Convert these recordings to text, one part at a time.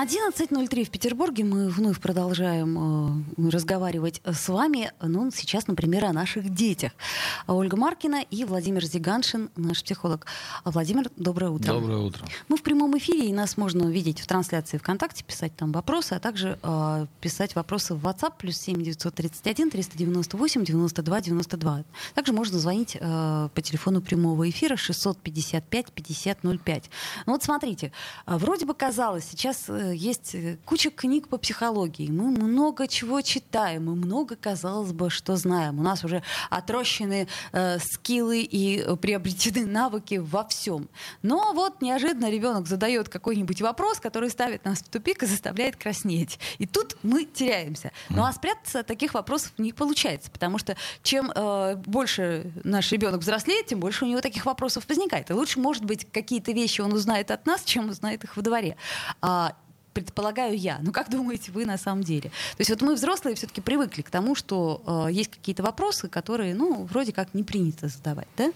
11.03 в Петербурге. Мы вновь продолжаем э, разговаривать с вами. Ну, сейчас, например, о наших детях. Ольга Маркина и Владимир Зиганшин, наш психолог. Владимир, доброе утро. Доброе утро. Мы в прямом эфире, и нас можно увидеть в трансляции ВКонтакте, писать там вопросы, а также э, писать вопросы в WhatsApp плюс 7 931 398 92 92. Также можно звонить э, по телефону прямого эфира 655 5005. Ну вот смотрите, э, вроде бы казалось, сейчас э, есть э, куча книг по психологии, мы много чего читаем, мы много, казалось бы, что знаем. У нас уже отрощены э, скиллы и приобретены навыки во всем. Но вот неожиданно ребенок задает какой-нибудь вопрос, который ставит нас в тупик и заставляет краснеть. И тут мы теряемся. Ну а спрятаться от таких вопросов не получается, потому что чем э, больше наш ребенок взрослеет, тем больше у него таких вопросов возникает. И лучше, может быть, какие-то вещи он узнает от нас, чем узнает их во дворе. А, предполагаю я. Ну, как думаете вы на самом деле? То есть вот мы, взрослые, все-таки привыкли к тому, что э, есть какие-то вопросы, которые, ну, вроде как не принято задавать, да?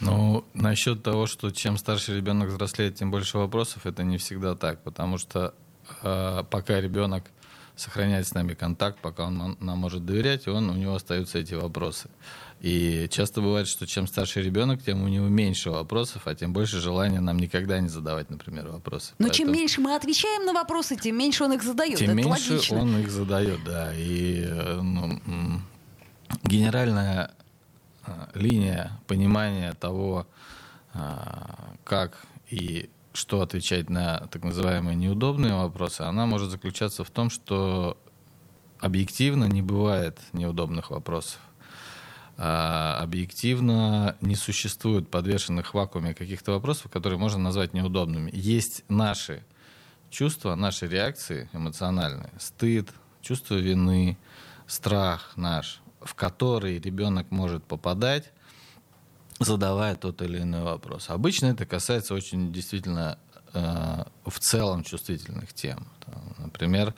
Ну, насчет того, что чем старше ребенок взрослеет, тем больше вопросов, это не всегда так, потому что э, пока ребенок сохраняет с нами контакт, пока он нам может доверять, он, у него остаются эти вопросы. И часто бывает, что чем старше ребенок, тем у него меньше вопросов, а тем больше желания нам никогда не задавать, например, вопросы. Но Поэтому... чем меньше мы отвечаем на вопросы, тем меньше он их задает. Тем Это меньше логично. он их задает, да. И э, ну, генеральная э, линия понимания того, э, как и что отвечать на так называемые неудобные вопросы, она может заключаться в том, что объективно не бывает неудобных вопросов. А, объективно не существует подвешенных в вакууме каких-то вопросов, которые можно назвать неудобными. Есть наши чувства, наши реакции эмоциональные, стыд, чувство вины, страх наш, в который ребенок может попадать, задавая тот или иной вопрос. Обычно это касается очень действительно э, в целом чувствительных тем. Например,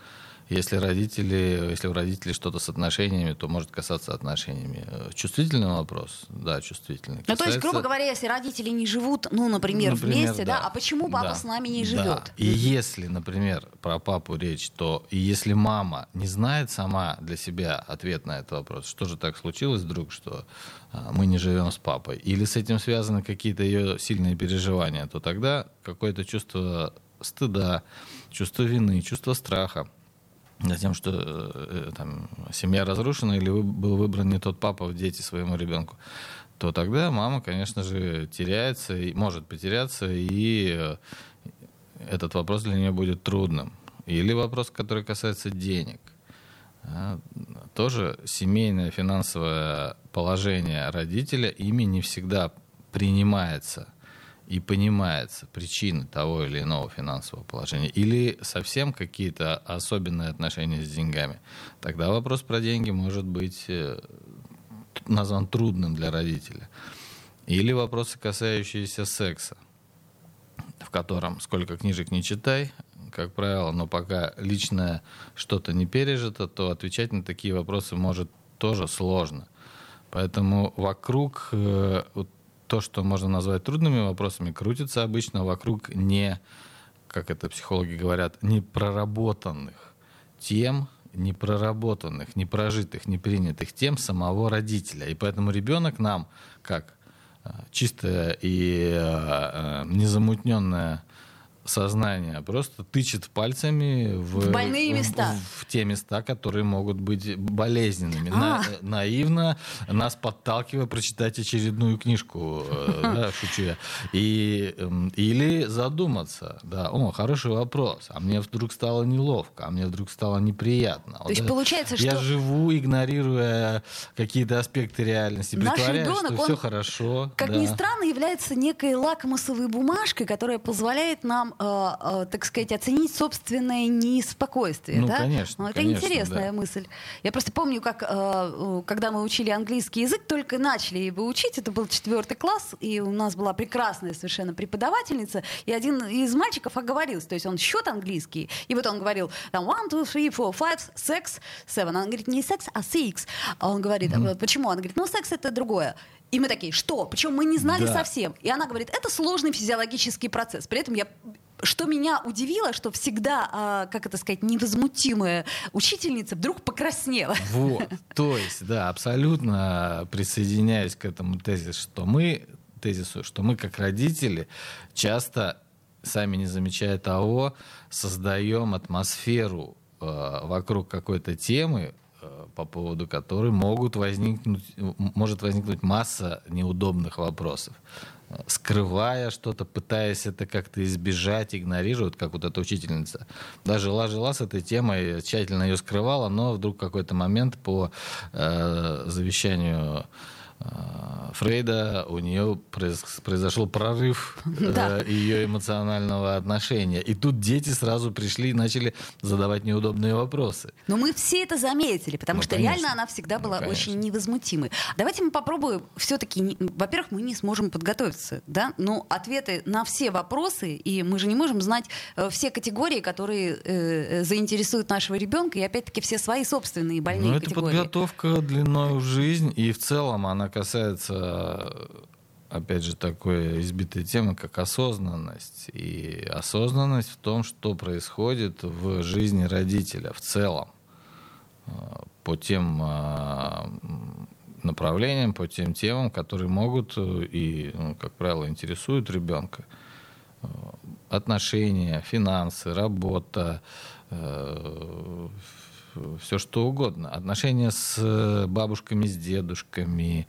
если родители, если у родителей что-то с отношениями, то может касаться отношениями. Чувствительный вопрос? Да, чувствительный. Ну, то есть, грубо говоря, если родители не живут, ну, например, например вместе, да. да, а почему папа да. с нами не живет? Да. И если, например, про папу речь, то и если мама не знает сама для себя ответ на этот вопрос, что же так случилось вдруг, что а, мы не живем с папой, или с этим связаны какие-то ее сильные переживания, то тогда какое-то чувство стыда, чувство вины, чувство страха за тем, что э, там, семья разрушена или вы, был выбран не тот папа в дети своему ребенку, то тогда мама, конечно же, теряется, и может потеряться, и э, этот вопрос для нее будет трудным. Или вопрос, который касается денег. А, тоже семейное финансовое положение родителя ими не всегда принимается – и понимается причины того или иного финансового положения, или совсем какие-то особенные отношения с деньгами, тогда вопрос про деньги может быть э, назван трудным для родителя. Или вопросы, касающиеся секса, в котором сколько книжек не читай, как правило, но пока личное что-то не пережито, то отвечать на такие вопросы может тоже сложно. Поэтому вокруг э, вот то, что можно назвать трудными вопросами, крутится обычно вокруг не, как это психологи говорят, не проработанных тем, не проработанных, не прожитых, не принятых тем самого родителя. И поэтому ребенок нам, как э, чистая и э, э, незамутненная сознание просто тычет пальцами в, в больные места. В, в те места, которые могут быть болезненными. На, наивно нас подталкивая прочитать очередную книжку, э, да, шучу я. И, эм, или задуматься, да, о, хороший вопрос, а мне вдруг стало неловко, а мне вдруг стало неприятно. То есть получается, я что... живу, игнорируя какие-то аспекты реальности, притворяюсь, что все хорошо. Как да. ни странно, является некой лакмусовой бумажкой, которая позволяет нам так сказать, оценить собственное неспокойствие. Ну, да? конечно, Это конечно, интересная да. мысль. Я просто помню, как, э, э, когда мы учили английский язык, только начали его учить, это был четвертый класс, и у нас была прекрасная совершенно преподавательница, и один из мальчиков оговорился, то есть он счет английский, и вот он говорил, там, one, two, three, four, five, six, seven. Он говорит, не секс, а six. А он говорит, «А почему? Она говорит, ну, секс это другое. И мы такие, что? Причем мы не знали Да. совсем. И она говорит, это сложный физиологический процесс. При этом я что меня удивило, что всегда, а, как это сказать, невозмутимая учительница вдруг покраснела. Вот, то есть, да, абсолютно присоединяюсь к этому тезису, что мы, тезису, что мы как родители часто, сами не замечая того, создаем атмосферу э, вокруг какой-то темы, э, по поводу которой могут возникнуть, может возникнуть масса неудобных вопросов. Скрывая что-то, пытаясь это как-то избежать, игнорируют, как вот эта учительница. Да, жила-жила с этой темой, тщательно ее скрывала, но вдруг какой-то момент по э, завещанию Фрейда у нее произ- произошел прорыв Да. э, ее эмоционального отношения. И тут дети сразу пришли и начали задавать неудобные вопросы. Но мы все это заметили, потому Ну, что конечно. реально она всегда Ну, была конечно. очень невозмутимой. Давайте мы попробуем все-таки, во-первых, мы не сможем подготовиться, да, но ответы на все вопросы, и мы же не можем знать э, все категории, которые э, э, заинтересуют нашего ребенка, и опять-таки все свои собственные больные Ну, это категории. подготовка длиной в жизнь, и в целом она касается, опять же, такой избитой темы, как осознанность. И осознанность в том, что происходит в жизни родителя в целом э, по тем э, направлениям, по тем темам, которые могут э, и, ну, как правило, интересуют ребенка. Отношения, финансы, работа, все что угодно. Отношения с бабушками, с дедушками,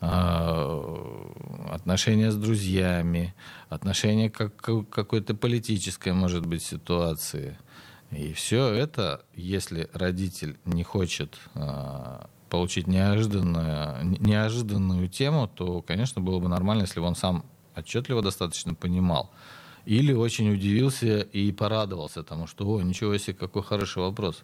э, отношения с друзьями, отношения как какой-то политической, может быть, ситуации. И все это, если родитель не хочет э, получить неожиданную, неожиданную тему, то, конечно, было бы нормально, если бы он сам отчетливо достаточно понимал. Или очень удивился и порадовался тому, что, о, ничего себе, какой хороший вопрос.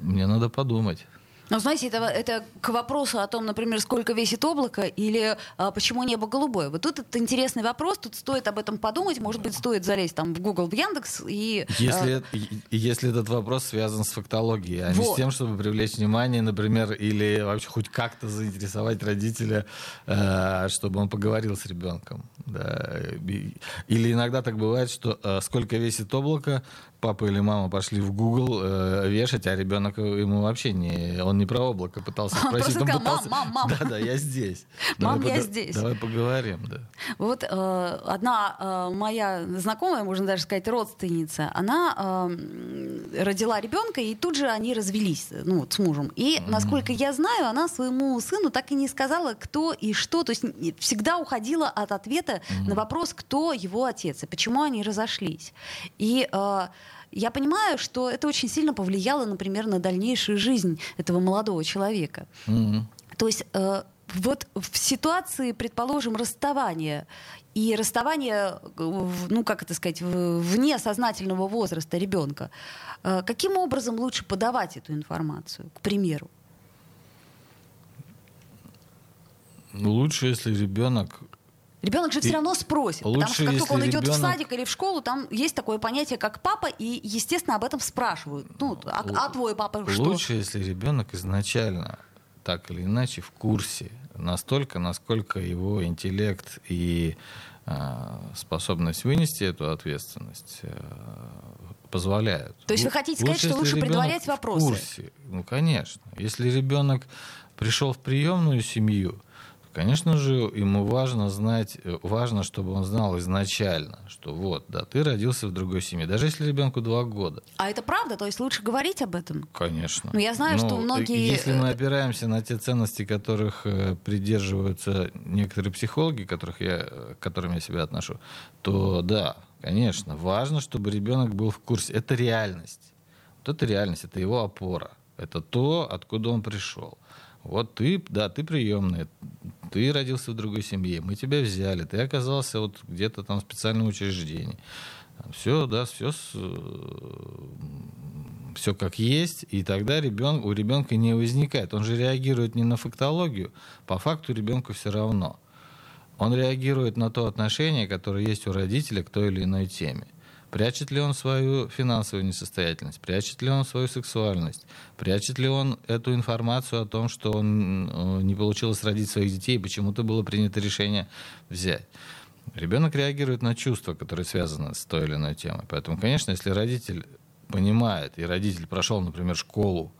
Мне надо подумать. Ну, знаете, это, это к вопросу о том, например, сколько весит облако или а, почему небо голубое. Вот тут это интересный вопрос, тут стоит об этом подумать, может быть, стоит залезть там в Google, в Яндекс и... а, Если, и если этот вопрос связан с фактологией, а не Вот. с тем, чтобы привлечь внимание, например, или вообще хоть как-то заинтересовать родителя, э, чтобы он поговорил с ребенком. Да. Или иногда так бывает, что э, сколько весит облако, папа или мама пошли в Google э, вешать, а ребенок ему вообще не, он не про облако пытался Он спросить, он сказал, пытался, «Мам, мам, мам». да, да, я здесь. Мам, Давай я пога- здесь. Давай поговорим, да. Вот э, одна э, моя знакомая, можно даже сказать, родственница, она э, родила ребенка, и тут же они развелись, ну, вот, с мужем. И, насколько я знаю, она своему сыну так и не сказала, кто и что. То есть всегда уходила от ответа на вопрос, кто его отец и почему они разошлись. И э, я понимаю, что это очень сильно повлияло, например, на дальнейшую жизнь этого молодого человека. Мгм. То есть э, вот в ситуации, предположим, расставания и расставания, э, ну как это сказать, вне сознательного возраста ребенка, э, каким образом лучше подавать эту информацию, к примеру? Лучше, если ребенок Ребенок же И все равно спросит, потому лучше, что как только он если идет в ребенок- садик или в школу, там есть такое понятие, как папа, и, естественно, об этом спрашивают. Ну, а, а твой папа что? Лучше, если ребенок изначально так или иначе в курсе, настолько, насколько его интеллект и э, способность вынести эту ответственность э, позволяют. То есть вы хотите сказать, что лучше предварять ребенок вопросы? В курсе. Ну, конечно. Если ребенок пришел в приемную семью, конечно же, ему важно знать, э, важно, чтобы он знал изначально, что вот, да, ты родился в другой семье, даже если ребенку два года. А это правда? То есть лучше говорить об этом? Конечно. Ну, я знаю, что многие- Если мы опираемся на те ценности, которых э, придерживаются некоторые психологи, которых я, э, к которым я себя отношу, то да, конечно, важно, чтобы ребенок был в курсе. Это реальность. Вот это реальность, это его опора. Это то, откуда он пришел. Вот ты, да, ты приемный, ты родился в другой семье, мы тебя взяли, ты оказался вот где-то там в специальном учреждении. Все, да, все, все как есть, и тогда ребен, у ребенка не возникает. Он же реагирует не на фактологию, по факту ребенку все равно. Он реагирует на то отношение, которое есть у родителя к той или иной теме. Прячет ли он свою финансовую несостоятельность? Прячет ли он свою сексуальность? Прячет ли он эту информацию о том, что он э, не получилось родить своих детей, почему-то было принято решение взять? Ребенок реагирует на чувства, которые связаны с той или иной темой. Поэтому, конечно, если родитель понимает, и родитель прошел, например, школу,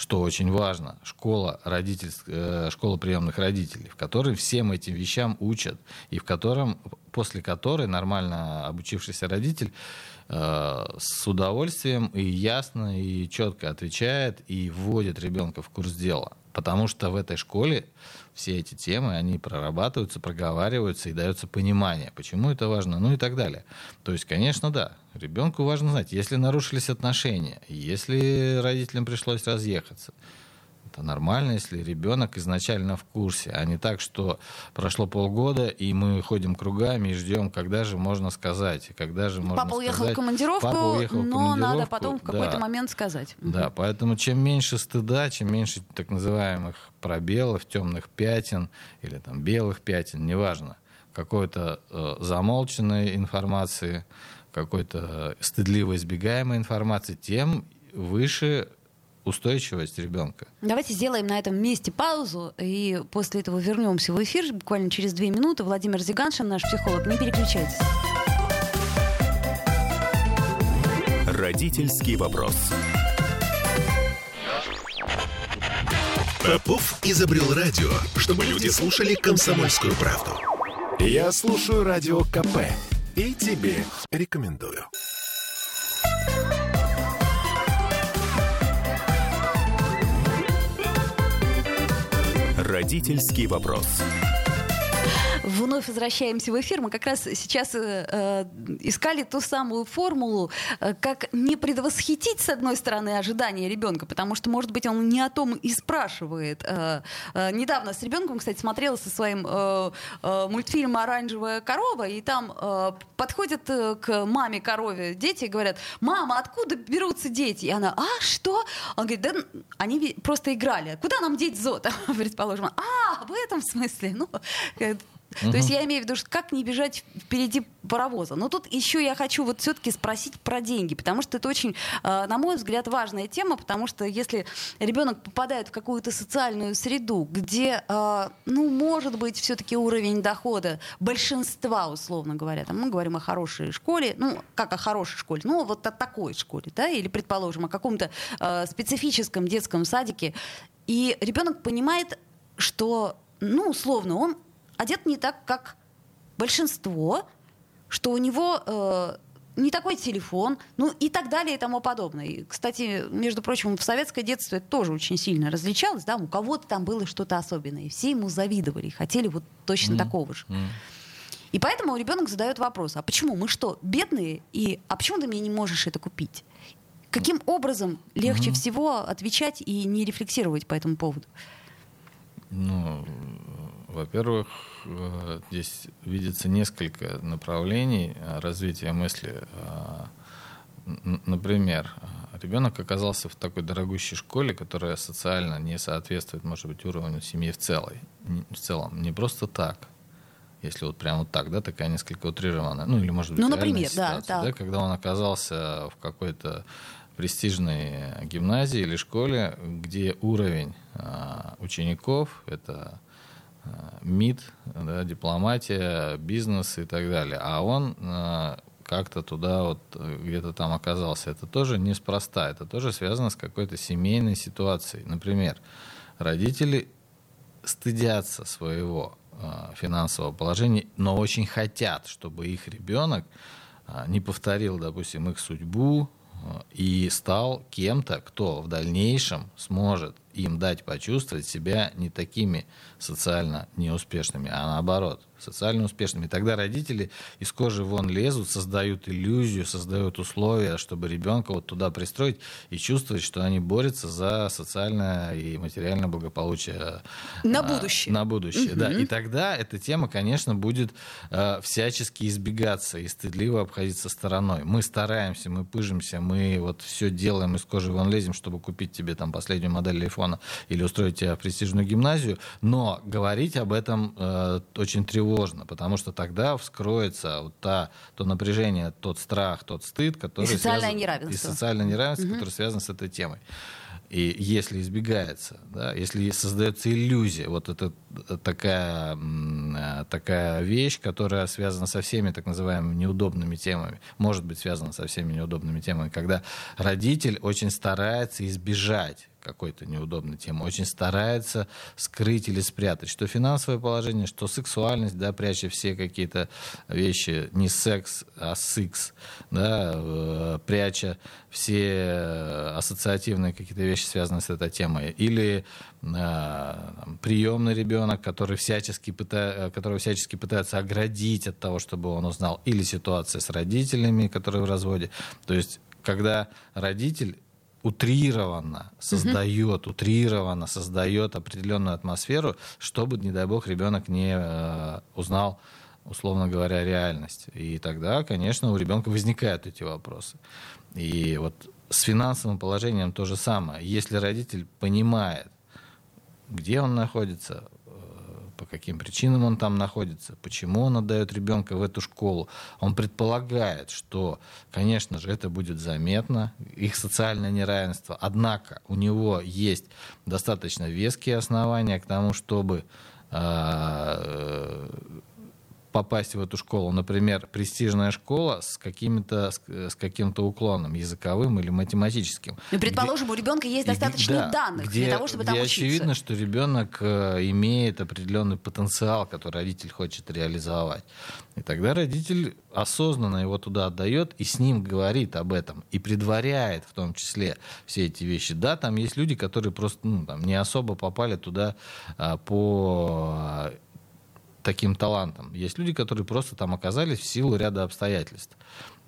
что очень важно, школа, родитель, э, школа приемных родителей, в которой всем этим вещам учат, и в котором, после которой нормально обучившийся родитель э, с удовольствием и ясно, и четко отвечает, и вводит ребенка в курс дела. Потому что в этой школе все эти темы, они прорабатываются, проговариваются и дается понимание, почему это важно, ну и так далее. То есть, конечно, да, ребенку важно знать, если нарушились отношения, если родителям пришлось разъехаться, это нормально, если ребенок изначально в курсе, а не так, что прошло полгода, и мы ходим кругами и ждем, когда же можно сказать, когда же можно Папа уехал сказать, в командировку, Папа уехал в но командировку, надо потом в какой-то да, момент сказать. Да, поэтому чем меньше стыда, чем меньше так называемых пробелов, темных пятен или там белых пятен, неважно, какой-то э, замолченной информации, какой-то стыдливо избегаемой информации, тем выше устойчивость ребенка. Давайте сделаем на этом месте паузу, и после этого вернемся в эфир буквально через две минуты. Владимир Зиганшин, наш психолог. Не переключайтесь. Родительский вопрос. Попов изобрел радио, чтобы люди слушали комсомольскую правду. Я слушаю радио КП и тебе рекомендую. Родительский вопрос. Вновь возвращаемся в эфир. Мы как раз сейчас э, э, искали ту самую формулу, э, как не предвосхитить, с одной стороны, ожидания ребенка, потому что, может быть, он не о том и спрашивает. Э, э, недавно с ребенком, кстати, смотрела со своим э, э, мультфильм «Оранжевая корова», и там э, подходят э, к маме корове дети и говорят, «Мама, откуда берутся дети?» И она, «А, что?» Он говорит, «Да они просто играли. Куда нам деть зод?» Предположим. «А, в этом смысле?» Ну, Угу. То есть я имею в виду, что как не бежать впереди паровоза. Но тут еще я хочу вот все-таки спросить про деньги, потому что это очень, э, на мой взгляд, важная тема, потому что если ребенок попадает в какую-то социальную среду, где, э, ну, может быть, все-таки уровень дохода большинства, условно говоря, там мы говорим о хорошей школе, ну, как о хорошей школе, ну, вот о такой школе, да, или, предположим, о каком-то э, специфическом детском садике, и ребенок понимает, что, ну, условно, он одет не так, как большинство, что у него э, не такой телефон, ну и так далее и тому подобное. И, кстати, между прочим, в советское детство это тоже очень сильно различалось, да, у кого-то там было что-то особенное, и все ему завидовали и хотели вот точно mm-hmm. такого же. Mm-hmm. И поэтому ребенок задает вопрос, а почему мы что, бедные, и а почему ты мне не можешь это купить? Каким образом легче mm-hmm. всего отвечать и не рефлексировать по этому поводу? Ну, во-первых, э, здесь видится несколько направлений э, развития мысли. Э, например, ребенок оказался в такой дорогущей школе, которая социально не соответствует, может быть, уровню семьи в, целой, в целом. Не просто так. Если вот прямо вот так, да, такая несколько утрированная. Ну, или, может быть, ну, например, ситуация, да, да, когда он оказался в какой-то престижной гимназии или школе, где уровень учеников — это МИД, да, дипломатия, бизнес и так далее. А он э, как-то туда вот э, где-то там оказался. Это тоже неспроста, это тоже связано с какой-то семейной ситуацией. Например, родители стыдятся своего финансового положения, но очень хотят, чтобы их ребенок не повторил, допустим, их судьбу и стал кем-то, кто в дальнейшем сможет им дать почувствовать себя не такими социально неуспешными, а наоборот, социально успешными. И тогда родители из кожи вон лезут, создают иллюзию, создают условия, чтобы ребенка вот туда пристроить и чувствовать, что они борются за социальное и материальное благополучие. На будущее. На будущее, угу. да. И тогда эта тема, конечно, будет э, всячески избегаться и стыдливо обходиться стороной. Мы стараемся, мы пыжимся, мы вот все делаем из кожи вон лезем, чтобы купить тебе там последнюю модель айфона или устроить тебя в престижную гимназию, но говорить об этом э, очень тревожно тревожно, потому что тогда вскроется вот та, то напряжение, тот страх, тот стыд, который и социальное связан, неравенство, и социальное неравенство, угу. которое связано с этой темой. И если избегается, да, если создается иллюзия, вот это такая, такая вещь, которая связана со всеми так называемыми неудобными темами, может быть связана со всеми неудобными темами, когда родитель очень старается избежать какой-то неудобной темы, очень старается скрыть или спрятать, что финансовое положение, что сексуальность, да, пряча все какие-то вещи, не секс, а секс, да, э, пряча все ассоциативные какие-то вещи, связанные с этой темой, или э, приемный ребенок, который всячески пыта, которого всячески пытаются оградить от того, чтобы он узнал, или ситуация с родителями, которые в разводе, то есть когда родитель утрированно создает, угу. утрированно создает определенную атмосферу, чтобы, не дай бог, ребенок не э, узнал, условно говоря, реальность. И тогда, конечно, у ребенка возникают эти вопросы. И вот с финансовым положением то же самое. Если родитель понимает, где он находится, по каким причинам он там находится, почему он отдает ребенка в эту школу. Он предполагает, что, конечно же, это будет заметно, их социальное неравенство. Однако у него есть достаточно веские основания к тому, чтобы а, попасть в эту школу, например, престижная школа с, какими-то, с, каким-то уклоном языковым или математическим. Ну, предположим, где, у ребенка есть достаточно да, данных где, для того, чтобы где там учиться. очевидно, что ребенок э, имеет определенный потенциал, который родитель хочет реализовать. И тогда родитель осознанно его туда отдает и с ним говорит об этом и предваряет в том числе все эти вещи. Да, там есть люди, которые просто ну, там, не особо попали туда а, по таким талантом. Есть люди, которые просто там оказались в силу ряда обстоятельств.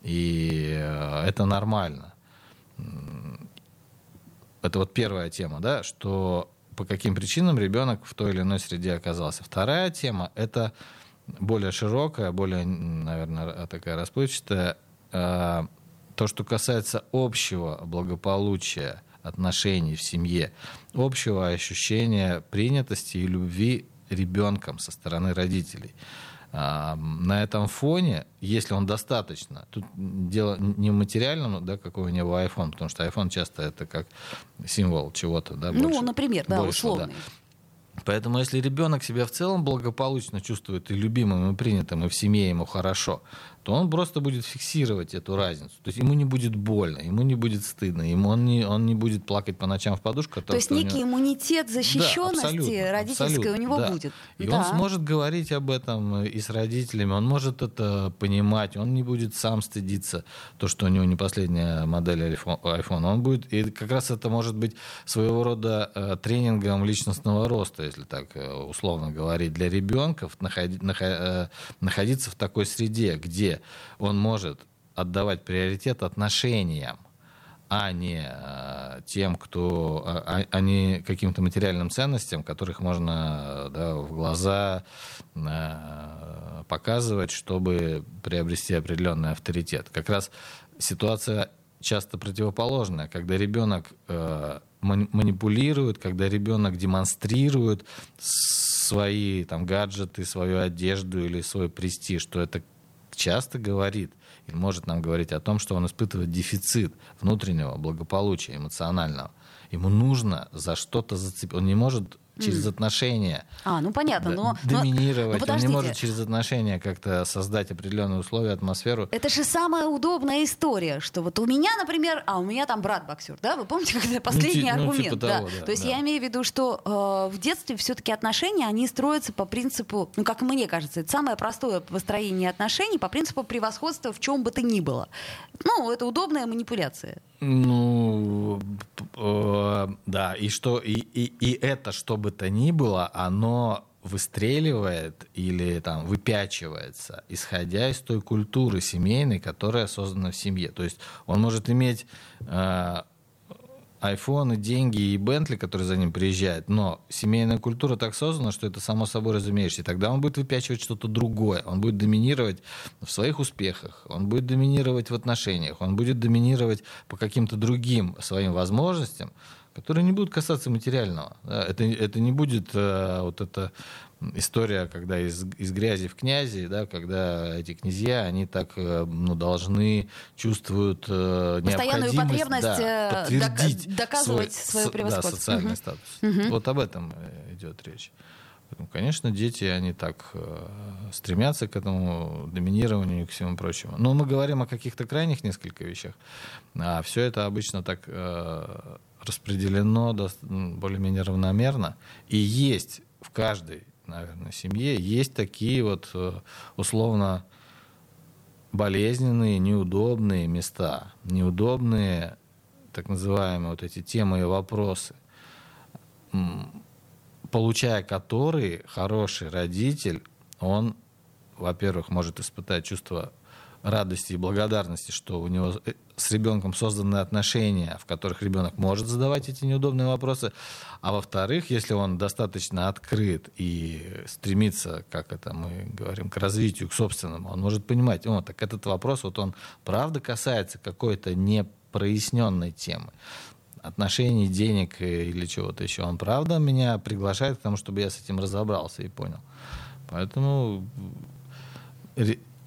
И э, это нормально. Это вот первая тема, да, что по каким причинам ребенок в той или иной среде оказался. Вторая тема — это более широкая, более, наверное, такая расплывчатая. Э, то, что касается общего благополучия отношений в семье, общего ощущения принятости и любви ребенком со стороны родителей. На этом фоне, если он достаточно, тут дело не в материальном, да, какой у него iPhone, потому что iPhone часто это как символ чего-то, да, больше, Ну, например, да, условный. Да. Поэтому если ребенок себя в целом благополучно чувствует и любимым, и принятым, и в семье ему хорошо, то он просто будет фиксировать эту разницу. То есть ему не будет больно, ему не будет стыдно, ему он не, он не будет плакать по ночам в подушку. То, то есть некий него... иммунитет защищенности да, родительской у него да. будет. И да. он сможет говорить об этом и с родителями, он может это понимать, он не будет сам стыдиться, то, что у него не последняя модель iPhone. Он будет, и как раз это может быть своего рода э, тренингом личностного роста, если так э, условно говорить, для ребенка находи, э, находиться в такой среде, где он может отдавать приоритет отношениям, а не э, тем, кто, а, а не каким-то материальным ценностям, которых можно да, в глаза показывать, чтобы приобрести определенный авторитет. Как раз ситуация часто противоположная, когда ребенок манипулирует, когда ребенок демонстрирует свои там гаджеты, свою одежду или свой престиж, что это часто говорит и может нам говорить о том, что он испытывает дефицит внутреннего благополучия эмоционального. Ему нужно за что-то зацепить. Он не может через отношения. А, ну понятно, но... Доминировать, но, но он не может через отношения как-то создать определенные условия, атмосферу. Это же самая удобная история, что вот у меня, например, а у меня там брат боксер, да, вы помните, когда последний ну, аргумент, ну, типа да. Того, да. То есть да. я имею в виду, что э, в детстве все-таки отношения, они строятся по принципу, ну, как мне кажется, это самое простое построение отношений по принципу превосходства в чем бы то ни было. Ну, это удобная манипуляция. Ну, Ну, э, да, и что, и, и, и это, что бы то ни было, оно выстреливает или там выпячивается, исходя из той культуры семейной, которая создана в семье. То есть он может иметь э, айфоны, деньги и Бентли, которые за ним приезжают, но семейная культура так создана, что это само собой разумеешься. И тогда он будет выпячивать что-то другое. Он будет доминировать в своих успехах, он будет доминировать в отношениях, он будет доминировать по каким-то другим своим возможностям, которые не будут касаться материального. Это, это не будет э, вот эта история, когда из, из грязи в князи, да, когда эти князья, они так э, ну, должны, чувствуют э, Постоянную потребность да, подтвердить доказывать свой, свое превосходство. Да, социальный угу. статус. Угу. Вот об этом идет речь. Поэтому, конечно, дети, они так э, стремятся к этому доминированию и к всему прочему. Но мы говорим о каких-то крайних несколько вещах, а все это обычно так э, распределено более-менее равномерно. И есть в каждой, наверное, семье есть такие вот э, условно болезненные, неудобные места, неудобные так называемые вот эти темы и вопросы, получая которые хороший родитель, он, во-первых, может испытать чувство радости и благодарности, что у него э, с ребенком созданы отношения, в которых ребенок может задавать эти неудобные вопросы, а во-вторых, если он достаточно открыт и стремится, как это мы говорим, к развитию, к собственному, он может понимать, о, так этот вопрос, вот он правда касается какой-то непроясненной темы отношений, денег или чего-то еще. Он правда меня приглашает к тому, чтобы я с этим разобрался и понял. Поэтому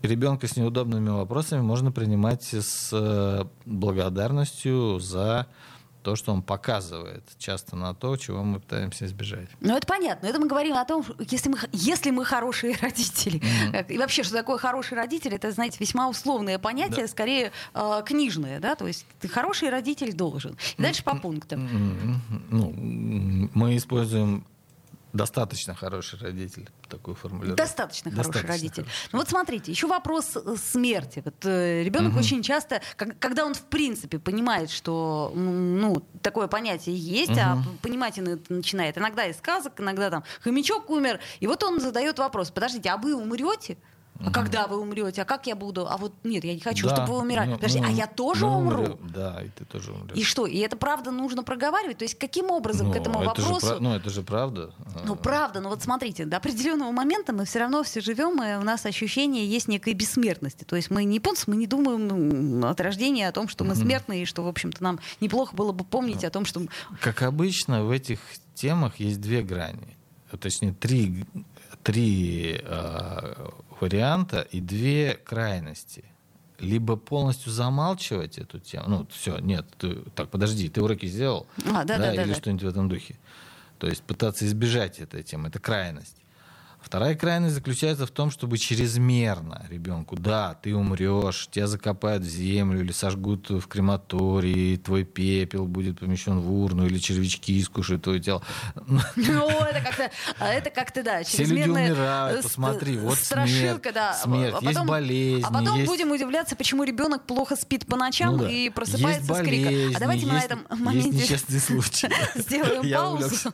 ребенка с неудобными вопросами можно принимать с э, благодарностью за то, что он показывает часто на то, чего мы пытаемся избежать. Ну, это понятно. Это мы говорим о том, если мы, если мы хорошие родители. Mm-hmm. И вообще, что такое хороший родитель, это, знаете, весьма условное понятие, да. скорее э, книжное, да, то есть ты хороший родитель должен. И дальше по пунктам. Mm-hmm. Ну, мы используем Достаточно хороший родитель, такую формулировку. Достаточно, Достаточно хороший родитель. Хороший. Ну вот смотрите, еще вопрос э, смерти. Вот, э, ребенок угу. очень часто, как, когда он в принципе понимает, что ну, такое понятие есть, угу. а понимать он это начинает иногда из сказок, иногда там хомячок умер, и вот он задает вопрос, подождите, а вы умрете? А когда вы умрете? А как я буду? А вот нет, я не хочу, да, чтобы вы умирали. Ну, Подожди, ну, а я тоже ну, умру? Да, и ты тоже умрешь. И что? И это правда нужно проговаривать? То есть каким образом ну, к этому это вопросу? Же, ну, это же правда. Ну, правда. Но вот смотрите, до определенного момента мы все равно все живем, и у нас ощущение есть некой бессмертности. То есть мы не японцы, мы не думаем ну, от рождения о том, что мы смертны, и что, в общем-то, нам неплохо было бы помнить о том, что... Как обычно, в этих темах есть две грани. Точнее, три, три э, варианта и две крайности. Либо полностью замалчивать эту тему. Ну, все, нет, ты, так, подожди, ты уроки сделал? А, да, да, да, или да. что-нибудь в этом духе. То есть пытаться избежать этой темы, это крайность. Вторая крайность заключается в том, чтобы чрезмерно ребенку, да, ты умрешь, тебя закопают в землю или сожгут в крематории, твой пепел будет помещен в урну, или червячки искушают твое тело. Ну, это как-то, а это как-то, да, Все люди умирают, посмотри, вот страшилка, да. смерть, а потом, есть болезнь. А потом есть... будем удивляться, почему ребенок плохо спит по ночам ну, да. и просыпается есть болезнь, с криком. А давайте есть, мы на этом моменте сделаем паузу.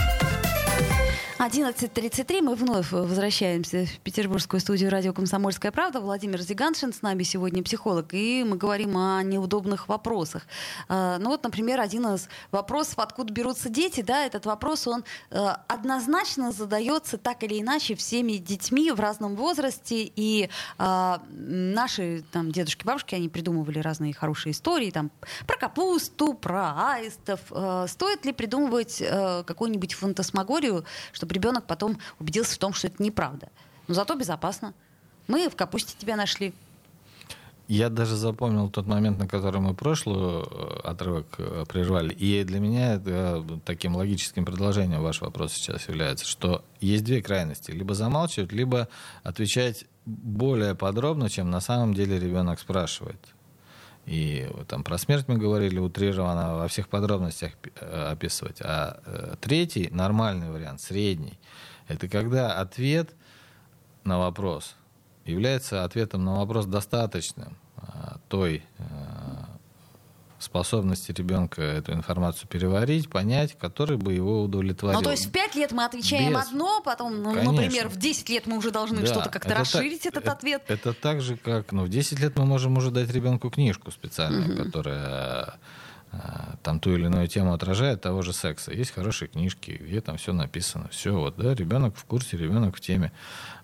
11.33 мы вновь возвращаемся в петербургскую студию радио «Комсомольская правда». Владимир Зиганшин с нами сегодня психолог, и мы говорим о неудобных вопросах. А, ну вот, например, один из вопросов, откуда берутся дети, да, этот вопрос, он э, однозначно задается так или иначе всеми детьми в разном возрасте, и а, наши там дедушки, бабушки, они придумывали разные хорошие истории, там, про капусту, про аистов. Э, стоит ли придумывать э, какую-нибудь фантасмагорию, чтобы чтобы ребенок потом убедился в том, что это неправда. Но зато безопасно. Мы в капусте тебя нашли. я даже запомнил тот момент, на который мы прошлый э, отрывок э, прервали. И для меня это таким логическим продолжением ваш вопрос сейчас является, что есть две крайности. Либо замалчивать, либо отвечать более подробно, чем на самом деле ребенок спрашивает. И там про смерть мы говорили утрированно, во всех подробностях э, описывать. А третий, нормальный вариант, средний, это когда ответ на вопрос является ответом на вопрос достаточным а, той а, способности ребенка эту информацию переварить, понять, который бы его удовлетворил. Ну, то есть в 5 лет мы отвечаем Без... одно, потом, ну, например, в 10 лет мы уже должны да, что-то как-то расширить так, этот это, ответ. Это так же, как ну, в 10 лет мы можем уже дать ребенку книжку специальную, угу. которая там ту или иную тему отражает того же секса. Есть хорошие книжки, где там все написано. Все, вот, да, ребенок в курсе, ребенок в теме.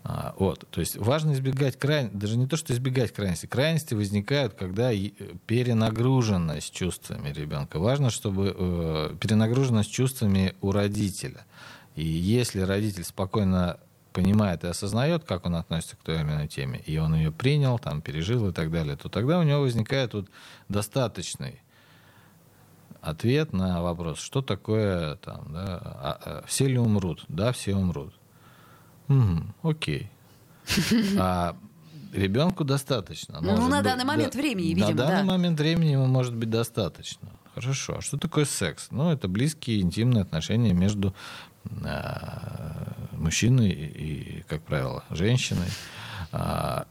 А, вот, то есть важно избегать крайности, даже не то, что избегать крайности. Крайности возникают, когда перенагруженность чувствами ребенка. Важно, чтобы э, перенагруженность чувствами у родителя. И если родитель спокойно понимает и осознает, как он относится к той или иной теме, и он ее принял, там, пережил и так далее, то тогда у него возникает вот достаточный ответ на вопрос, что такое там, да, а, а, все ли умрут? Да, все умрут. Угу, окей. А ребенку достаточно. Ну, на быть, данный момент да, времени, видимо, На данный да. момент времени ему может быть достаточно. Хорошо. А что такое секс? Ну, это близкие интимные отношения между э, мужчиной и, как правило, женщиной. А,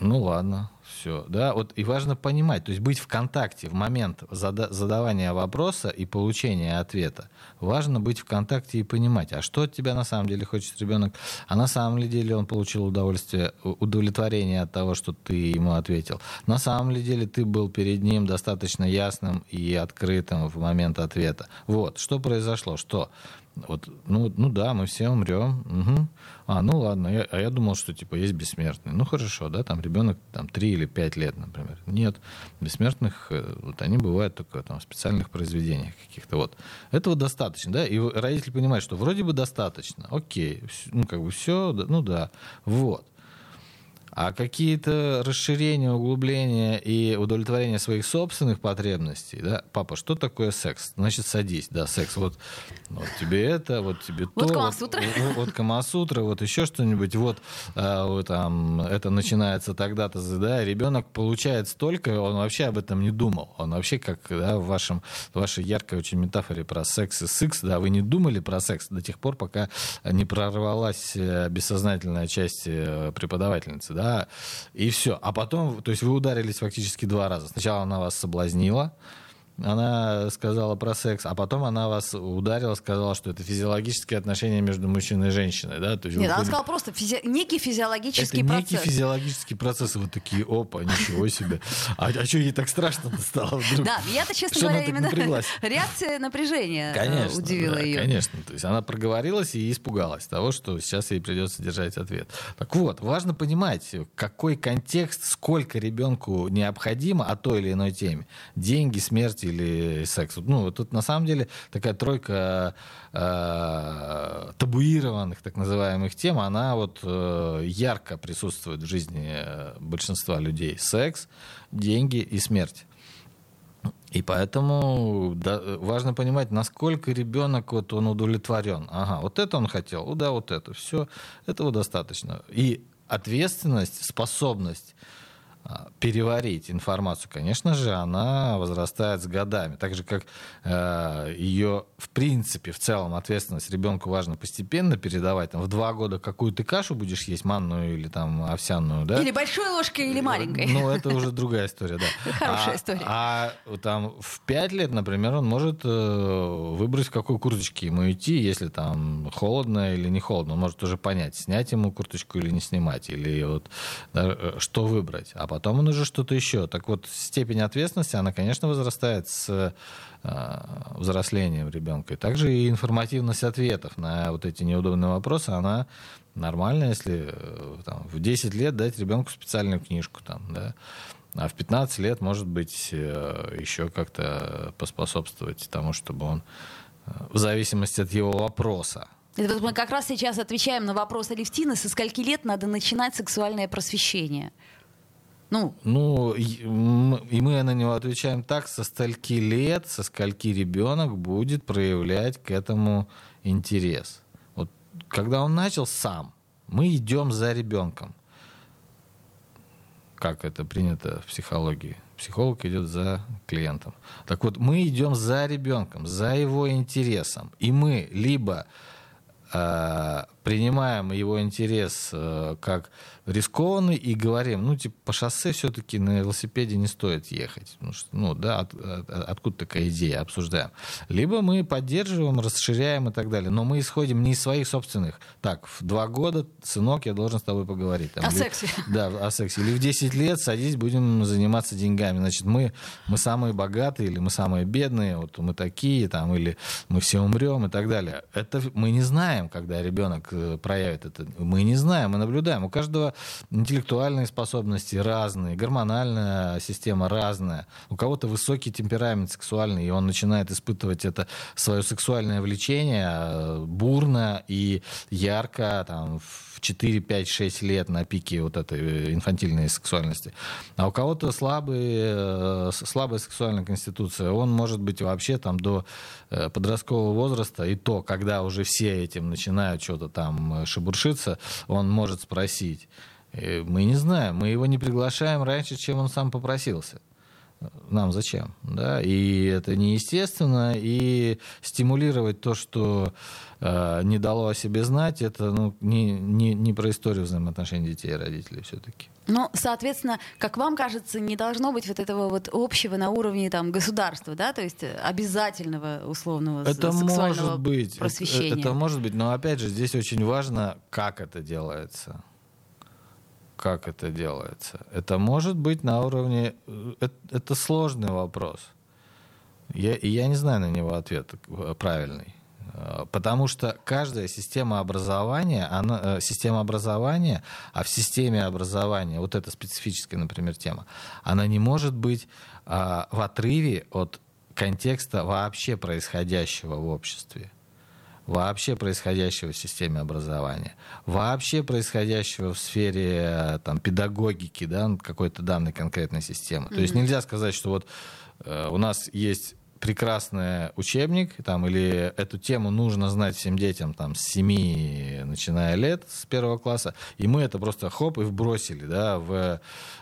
ну ладно, все. Да, вот и важно понимать, то есть быть в контакте в момент зада- задавания вопроса и получения ответа. Важно быть в контакте и понимать, а что от тебя на самом деле хочет ребенок, а на самом деле он получил удовольствие, удовлетворение от того, что ты ему ответил. На самом деле ты был перед ним достаточно ясным и открытым в момент ответа. Вот, что произошло, что вот, ну, ну да, мы все умрем. Угу. А, ну ладно, я, а я думал, что типа есть бессмертные. Ну хорошо, да, там ребенок там 3 или 5 лет, например. Нет, бессмертных, э, вот они бывают только там в специальных произведениях каких-то. Вот. Этого достаточно, да, и родитель понимает, что вроде бы достаточно, окей, ну как бы все, ну да, вот. А какие-то расширения, углубления и удовлетворение своих собственных потребностей, да, папа, что такое секс? Значит, садись, да, секс, вот, вот тебе это, вот тебе вот то, Камасутра. вот, вот Камасутра, вот еще что-нибудь, вот, а, вот там, это начинается тогда-то, да, ребенок получает столько, он вообще об этом не думал, он вообще как, да, в вашем, в вашей яркой очень метафоре про секс и секс, да, вы не думали про секс до тех пор, пока не прорвалась э, бессознательная часть э, преподавательницы, да, да, и все. А потом, то есть вы ударились фактически два раза. Сначала она вас соблазнила, она сказала про секс, а потом она вас ударила, сказала, что это физиологические отношения между мужчиной и женщиной, да? То есть Нет, она сказала просто физи... некий физиологический это процесс. некий физиологический процесс, вы такие, опа, ничего себе. А, а что ей так страшно стало вдруг? Да, я-то, честно говоря, именно реакция напряжения э, конечно, удивила да, ее. Конечно, то есть она проговорилась и испугалась того, что сейчас ей придется держать ответ. Так вот, важно понимать, какой контекст, сколько ребенку необходимо о той или иной теме. Деньги, смерти или секс. Ну, тут на самом деле такая тройка э, табуированных, так называемых тем, она вот э, ярко присутствует в жизни э, большинства людей. Секс, деньги и смерть. И поэтому да, важно понимать, насколько ребенок вот он удовлетворен. Ага, вот это он хотел, да, вот это, все, этого достаточно. И ответственность, способность переварить информацию, конечно же, она возрастает с годами. Так же, как э, ее, в принципе, в целом ответственность ребенку важно постепенно передавать. Там, в два года какую ты кашу будешь есть, манную или там овсяную, да? Или большой ложкой, или маленькой. Ну, это уже другая история, да. Хорошая а, история. А там в пять лет, например, он может э, выбрать, в какой курточке ему идти, если там холодно или не холодно. Он может уже понять, снять ему курточку или не снимать, или вот да, э, что выбрать. А потом он уже что-то еще. Так вот, степень ответственности, она, конечно, возрастает с э, взрослением ребенка. И также и информативность ответов на вот эти неудобные вопросы, она нормальная, если э, там, в 10 лет дать ребенку специальную книжку, там, да, а в 15 лет, может быть, э, еще как-то поспособствовать тому, чтобы он, в зависимости от его вопроса, это вот мы как раз сейчас отвечаем на вопрос Алевтины, со скольки лет надо начинать сексуальное просвещение? Ну, Ну, и мы на него отвечаем так, со скольки лет, со скольки ребенок будет проявлять к этому интерес. Вот когда он начал сам, мы идем за ребенком. Как это принято в психологии. Психолог идет за клиентом. Так вот, мы идем за ребенком, за его интересом. И мы либо э, принимаем его интерес э, как рискованный и говорим, ну, типа, по шоссе все-таки на велосипеде не стоит ехать. Потому что, ну, да, от- от- откуда такая идея, обсуждаем. Либо мы поддерживаем, расширяем и так далее. Но мы исходим не из своих собственных. Так, в два года, сынок, я должен с тобой поговорить. Там, О или- сексе. Да, о сексе. Или в 10 лет садись, будем заниматься деньгами. Значит, мы, мы самые богатые, или мы самые бедные, вот мы такие, там, или мы все умрем и так далее. Это мы не знаем, когда ребенок проявит это. Мы не знаем, мы наблюдаем. У каждого интеллектуальные способности разные, гормональная система разная. У кого-то высокий темперамент сексуальный, и он начинает испытывать это свое сексуальное влечение э, бурно и ярко, там, в 4, 5, 6 лет на пике вот этой э, инфантильной сексуальности. А у кого-то слабый, э, слабая сексуальная конституция. Он может быть вообще там до э, подросткового возраста, и то, когда уже все этим начинают что-то там шебуршиться, он может спросить. Мы не знаем, мы его не приглашаем раньше, чем он сам попросился нам зачем, да, и это неестественно, и стимулировать то, что э, не дало о себе знать, это ну, не, не, не про историю взаимоотношений детей и родителей все-таки. Ну, соответственно, как вам кажется, не должно быть вот этого вот общего на уровне там государства, да, то есть обязательного условного Это сексуального может быть, это, просвещения. это может быть, но опять же здесь очень важно, как это делается. Как это делается? Это может быть на уровне... э, Это, это сложный вопрос. Я, я не знаю на него ответ э, правильный. Э, Потому что каждая система образования, она, система образования, а в системе образования, вот эта специфическая, например, тема, она не может быть а, в отрыве от контекста вообще происходящего в обществе вообще происходящего в системе образования, вообще происходящего в сфере э, там, педагогики, да, какой-то данной конкретной системы. То есть нельзя сказать, что вот э, у нас есть прекрасный учебник, там, или эту тему нужно знать всем детям там, с 7, начиная лет, с первого класса, и мы это просто хоп и вбросили да, в...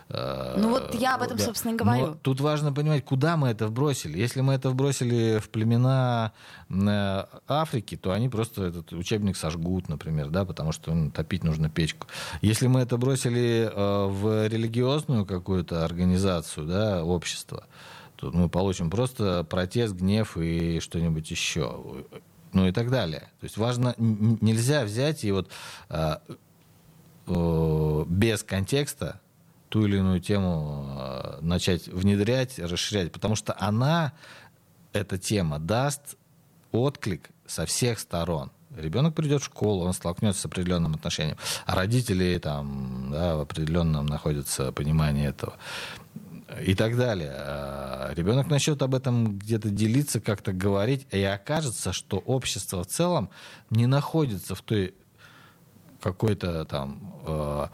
э, Ну вот я об этом, собственно, и говорю. Но тут важно понимать, куда мы это вбросили. Если мы это вбросили в племена э, Африки, то они просто этот учебник сожгут, например, да, потому что ну, топить нужно печку. Если мы это бросили э, в религиозную какую-то организацию, да, общество, то мы получим просто протест, гнев и что-нибудь еще. Ну и так далее. То есть важно, нельзя взять и вот э, э, без контекста ту или иную тему э, начать внедрять, расширять, потому что она, эта тема, даст отклик со всех сторон. Ребенок придет в школу, он столкнется с определенным отношением, а родители там да, в определенном находятся понимании этого и так далее. Ребенок начнет об этом где-то делиться, как-то говорить, и окажется, что общество в целом не находится в той какой-то там э,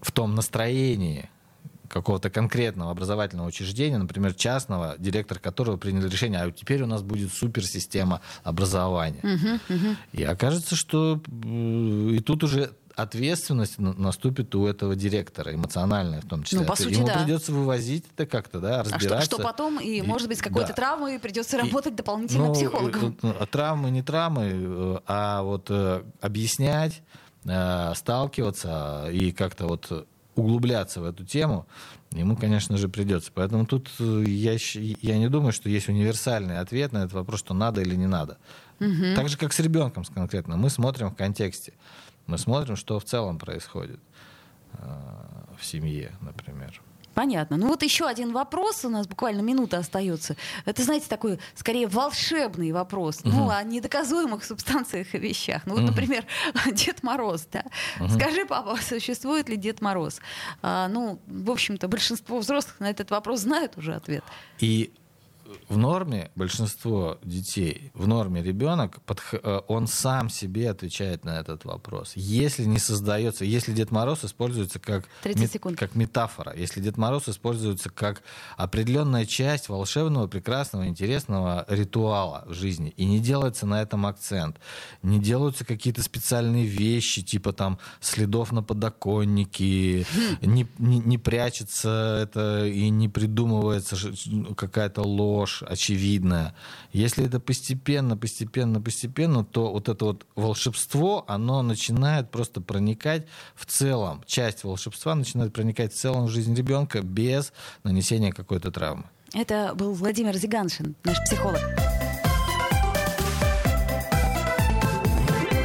в том настроении какого-то конкретного образовательного учреждения, например, частного, директор которого принял решение, а теперь у нас будет суперсистема образования. И окажется, что э, и тут уже ответственность на- наступит у этого директора, эмоциональная в том числе. Ну, по Это сути, Ему да. придется вывозить это как-то, да, А что, разбираться. что потом, и, И- может быть, с какой-то да. травмой придется И- работать дополнительно ну, психологом. э, Травмы, не травмы, э, а вот э, объяснять, сталкиваться и как-то вот углубляться в эту тему, ему, конечно же, придется. Поэтому тут я, я не думаю, что есть универсальный ответ на этот вопрос, что надо или не надо. Так же, как с ребенком конкретно. Мы смотрим в контексте. Мы смотрим, что в целом происходит э, в семье, например. Понятно. Ну вот еще один вопрос, у нас буквально минута остается. Это, знаете, такой, скорее, волшебный вопрос. Ну, о недоказуемых субстанциях и вещах. Ну вот, например, Дед Мороз, да. Скажи, папа, существует ли Дед Мороз? А, ну, в общем-то, большинство взрослых на этот вопрос знают уже ответ. И в норме большинство детей, в норме ребенок, э, он сам себе отвечает на этот вопрос. Если не создается, если Дед Мороз используется как, мет, как метафора, если Дед Мороз используется как определенная часть волшебного, прекрасного, интересного ритуала в жизни, и не делается на этом акцент, не делаются какие-то специальные вещи, типа там следов на подоконнике, не, не, не прячется это и не придумывается какая-то ложь очевидная. Если это постепенно, постепенно, постепенно, то вот это вот волшебство, оно начинает просто проникать в целом. Часть волшебства начинает проникать в целом в жизнь ребенка без нанесения какой-то травмы. Это был Владимир Зиганшин, наш психолог.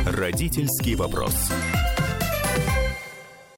Родительский вопрос.